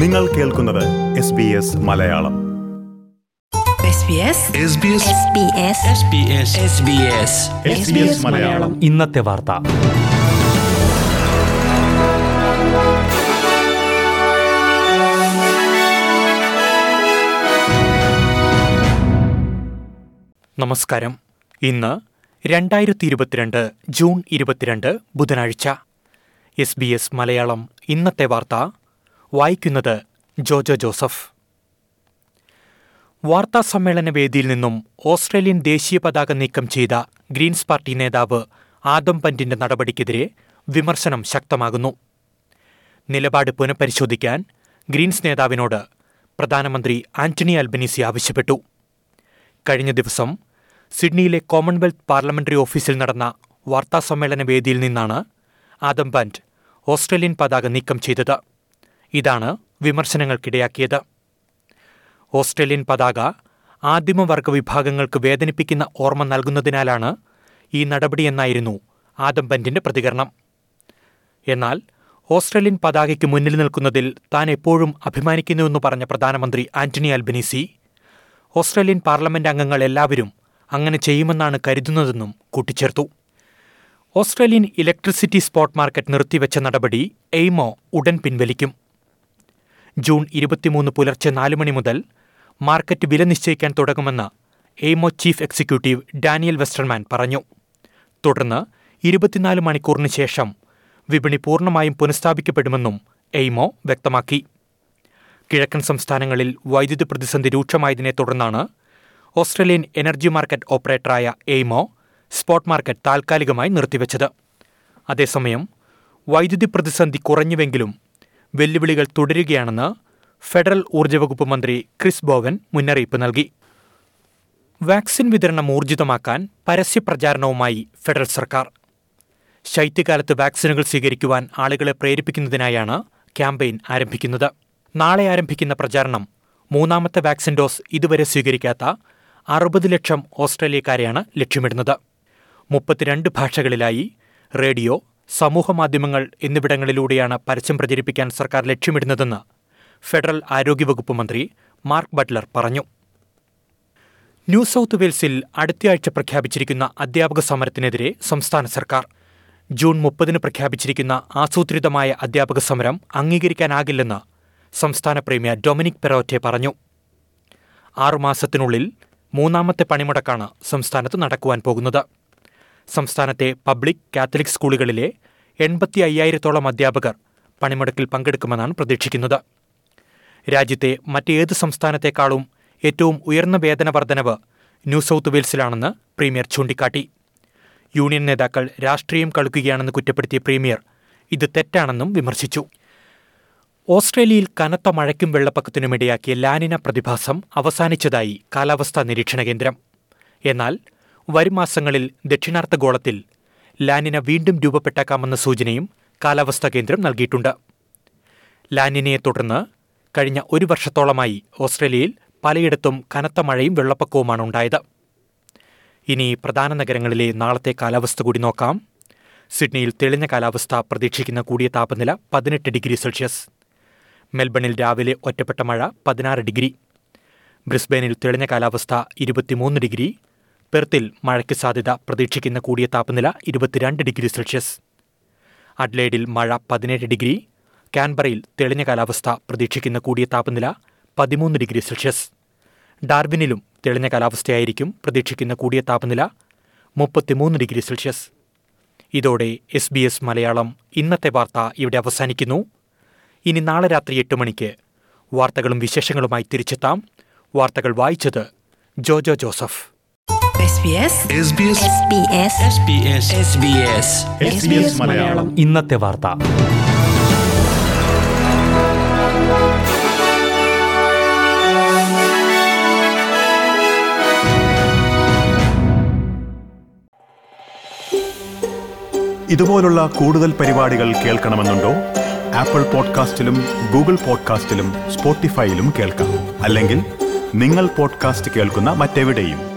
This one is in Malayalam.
നിങ്ങൾ കേൾക്കുന്നത് S B S Malayalam. Malayalam. ഇന്നത്തെ വാർത്ത. നമസ്കാരം. ഇന്ന് രണ്ടായിരത്തി ഇരുപത്തിരണ്ട് ജൂൺ ഇരുപത്തിരണ്ട് ബുധനാഴ്ച. എസ് ബി എസ് മലയാളം ഇന്നത്തെ വാർത്ത. വായിക്കുന്നത് ജോജോ ജോസഫ്. വാർത്താ സമ്മേളന വേദിയിൽ നിന്നും ഓസ്ട്രേലിയൻ ദേശീയ പതാക നീക്കം ചെയ്ത ഗ്രീൻസ് പാർട്ടി നേതാവ് ആദം പന്റിന്റെ നടപടിക്കെതിരെ വിമർശനം ശക്തമാകുന്നു. നിലപാട് പുനഃപരിശോധിക്കാൻ ഗ്രീൻസ് നേതാവിനോട് പ്രധാനമന്ത്രി ആന്റണി അൽബനീസി ആവശ്യപ്പെട്ടു. കഴിഞ്ഞ ദിവസം സിഡ്നിയിലെ കോമൺവെൽത്ത് പാർലമെന്ററി ഓഫീസിൽ നടന്ന വാർത്താസമ്മേളന വേദിയിൽ നിന്നാണ് ആദം പന്റ് ഓസ്ട്രേലിയൻ പതാക നീക്കം ചെയ്തത്. ഇതാണ് വിമർശനങ്ങൾക്കിടയാക്കിയത്. ഓസ്ട്രേലിയൻ പതാക ആദിമവർഗ വിഭാഗങ്ങൾക്ക് വേദനിപ്പിക്കുന്ന ഓർമ്മ നൽകുന്നതിനാലാണ് ഈ നടപടിയെന്നായിരുന്നു ആദംബന്റിന്റെ പ്രതികരണം. എന്നാൽ ഓസ്ട്രേലിയൻ പതാകയ്ക്ക് മുന്നിൽ നിൽക്കുന്നതിൽ താൻ എപ്പോഴും അഭിമാനിക്കുന്നുവെന്ന് പറഞ്ഞ പ്രധാനമന്ത്രി ആന്റണി അൽബനീസി ഓസ്ട്രേലിയൻ പാർലമെന്റ് അംഗങ്ങൾ എല്ലാവരും അങ്ങനെ ചെയ്യുമെന്നാണ് കരുതുന്നതെന്നും കൂട്ടിച്ചേർത്തു. ഓസ്ട്രേലിയൻ ഇലക്ട്രിസിറ്റി സ്പോട്ട് മാർക്കറ്റ് നിർത്തിവെച്ച നടപടി എയ്മോ ഉടൻ പിൻവലിക്കും. ജൂൺ ഇരുപത്തിമൂന്ന് പുലർച്ചെ നാല് മണി മുതൽ മാർക്കറ്റ് വില നിശ്ചയിക്കാൻ തുടങ്ങുമെന്ന് AEMO chief executive Daniel Westerman പറഞ്ഞു. തുടർന്ന് ഇരുപത്തിനാല് മണിക്കൂറിന് ശേഷം വിപണി പൂർണമായും പുനഃസ്ഥാപിക്കപ്പെടുമെന്നും എയ്മോ വ്യക്തമാക്കി. കിഴക്കൻ സംസ്ഥാനങ്ങളിൽ വൈദ്യുതി പ്രതിസന്ധി രൂക്ഷമായതിനെ തുടർന്നാണ് ഓസ്ട്രേലിയൻ എനർജി മാർക്കറ്റ് ഓപ്പറേറ്ററായ എയ്മോ സ്പോട്ട് മാർക്കറ്റ് താൽക്കാലികമായി നിർത്തിവെച്ചത്. അതേസമയം വൈദ്യുതി പ്രതിസന്ധി കുറഞ്ഞുവെങ്കിലും വെല്ലുവിളികൾ തുടരുകയാണെന്ന് ഫെഡറൽ ഊർജ വകുപ്പ് മന്ത്രി ക്രിസ് ബോവൻ മുന്നറിയിപ്പ് നൽകി. വാക്സിൻ വിതരണം ഊർജിതമാക്കാൻ പരസ്യപ്രചാരണവുമായി ഫെഡറൽ സർക്കാർ. ശൈത്യകാലത്ത് വാക്സിനുകൾ സ്വീകരിക്കുവാൻ ആളുകളെ പ്രേരിപ്പിക്കുന്നതിനായാണ് ക്യാമ്പയിൻ ആരംഭിക്കുന്നത്. നാളെ ആരംഭിക്കുന്ന പ്രചാരണം മൂന്നാമത്തെ വാക്സിൻ ഡോസ് ഇതുവരെ സ്വീകരിക്കാത്ത അറുപത് ലക്ഷം ഓസ്ട്രേലിയക്കാരെയാണ് ലക്ഷ്യമിടുന്നത്. മുപ്പത്തിരണ്ട് ഭാഷകളിലായി റേഡിയോ സമൂഹമാധ്യമങ്ങൾ എന്നിവിടങ്ങളിലൂടെയാണ് പരസ്യം പ്രചരിപ്പിക്കാൻ സർക്കാർ ലക്ഷ്യമിടുന്നതെന്ന് ഫെഡറൽ ആരോഗ്യവകുപ്പ് മന്ത്രി മാർക്ക് ബട്ട്ലർ പറഞ്ഞു. ന്യൂ സൗത്ത് വെയിൽസിൽ അടുത്തയാഴ്ച പ്രഖ്യാപിച്ചിരിക്കുന്ന അധ്യാപക സമരത്തിനെതിരെ സംസ്ഥാന സർക്കാർ. ജൂൺ മുപ്പതിന് പ്രഖ്യാപിച്ചിരിക്കുന്ന ആസൂത്രിതമായ അധ്യാപക സമരം അംഗീകരിക്കാനാകില്ലെന്ന് സംസ്ഥാന പ്രീമിയർ ഡൊമിനിക് പെറോറ്റെ പറഞ്ഞു. ആറുമാസത്തിനുള്ളിൽ മൂന്നാമത്തെ പണിമുടക്കാണ് സംസ്ഥാനത്ത് നടക്കുവാൻ പോകുന്നത്. സംസ്ഥാനത്തെ പബ്ലിക് കാത്തലിക് സ്കൂളുകളിലെ എൺപത്തി അയ്യായിരത്തോളം അധ്യാപകർ പണിമുടക്കിൽ പങ്കെടുക്കുമെന്നാണ് പ്രതീക്ഷിക്കുന്നത്. രാജ്യത്തെ മറ്റേത് സംസ്ഥാനത്തെക്കാളും ഏറ്റവും ഉയർന്ന വേതന വർധനവ് ന്യൂ സൗത്ത് വെയിൽസിലാണെന്ന് പ്രീമിയർ ചൂണ്ടിക്കാട്ടി. യൂണിയൻ നേതാക്കൾ രാഷ്ട്രീയം കളിക്കുകയാണെന്ന് കുറ്റപ്പെടുത്തിയ പ്രീമിയർ ഇത് തെറ്റാണെന്നും വിമർശിച്ചു. ഓസ്ട്രേലിയയിൽ കനത്ത മഴയ്ക്കും വെള്ളപ്പൊക്കത്തിനുമിടയാക്കിയ ലാനിന പ്രതിഭാസം അവസാനിച്ചതായി കാലാവസ്ഥാ നിരീക്ഷണ കേന്ദ്രം. എന്നാൽ വരും മാസങ്ങളിൽ ദക്ഷിണാർദ്ധഗോളത്തിൽ ലാനിന വീണ്ടും രൂപപ്പെട്ടേക്കാമെന്ന സൂചനയും കാലാവസ്ഥാ കേന്ദ്രം നൽകിയിട്ടുണ്ട്. ലാനിനയെ തുടർന്ന് കഴിഞ്ഞ ഒരു വർഷത്തോളമായി ഓസ്ട്രേലിയയിൽ പലയിടത്തും കനത്ത മഴയും വെള്ളപ്പൊക്കവുമാണ് ഉണ്ടായത്. ഇനി പ്രധാന നഗരങ്ങളിലെ നാളത്തെ കാലാവസ്ഥ കൂടി നോക്കാം. സിഡ്നിയിൽ തെളിഞ്ഞ കാലാവസ്ഥ പ്രതീക്ഷിക്കുന്ന കൂടിയ താപനില പതിനെട്ട് ഡിഗ്രി സെൽഷ്യസ്. മെൽബണിൽ രാവിലെ ഒറ്റപ്പെട്ട മഴ പതിനാറ് ഡിഗ്രി. ബ്രിസ്ബെയിനിൽ തെളിഞ്ഞ കാലാവസ്ഥ ഇരുപത്തിമൂന്ന് ഡിഗ്രി. പെർത്തിൽ മഴയ്ക്ക് സാധ്യത പ്രതീക്ഷിക്കുന്ന കൂടിയ താപനില ഇരുപത്തിരണ്ട് ഡിഗ്രി സെൽഷ്യസ്. അഡ്ലേഡിൽ മഴ പതിനേഴ് ഡിഗ്രി കാൻബറയിൽ തെളിഞ്ഞ കാലാവസ്ഥ പ്രതീക്ഷിക്കുന്ന കൂടിയ താപനില പതിമൂന്ന് ഡിഗ്രി സെൽഷ്യസ്. ഡാർബിനിലും തെളിഞ്ഞ കാലാവസ്ഥയായിരിക്കും പ്രതീക്ഷിക്കുന്ന കൂടിയ താപനില മുപ്പത്തിമൂന്ന് ഡിഗ്രി സെൽഷ്യസ്. ഇതോടെ എസ് ബി എസ് മലയാളം ഇന്നത്തെ വാർത്ത ഇവിടെ അവസാനിക്കുന്നു. ഇനി നാളെ രാത്രി എട്ട് മണിക്ക് വാർത്തകളും വിശേഷങ്ങളുമായി തിരിച്ചെത്താം. വാർത്തകൾ വായിച്ചത് Jojo Joseph. SBS SBS SBS SBS SBS S Malayalam. ഇന്നത്തെ വാർത്ത. ഇതുപോലുള്ള കൂടുതൽ പരിപാടികൾ കേൾക്കണമെന്നുണ്ടോ? ആപ്പിൾ പോഡ്കാസ്റ്റിലും ഗൂഗിൾ പോഡ്കാസ്റ്റിലും സ്പോട്ടിഫൈയിലും കേൾക്കാം. അല്ലെങ്കിൽ നിങ്ങൾ പോഡ്കാസ്റ്റ് കേൾക്കുന്ന മറ്റെവിടെയും.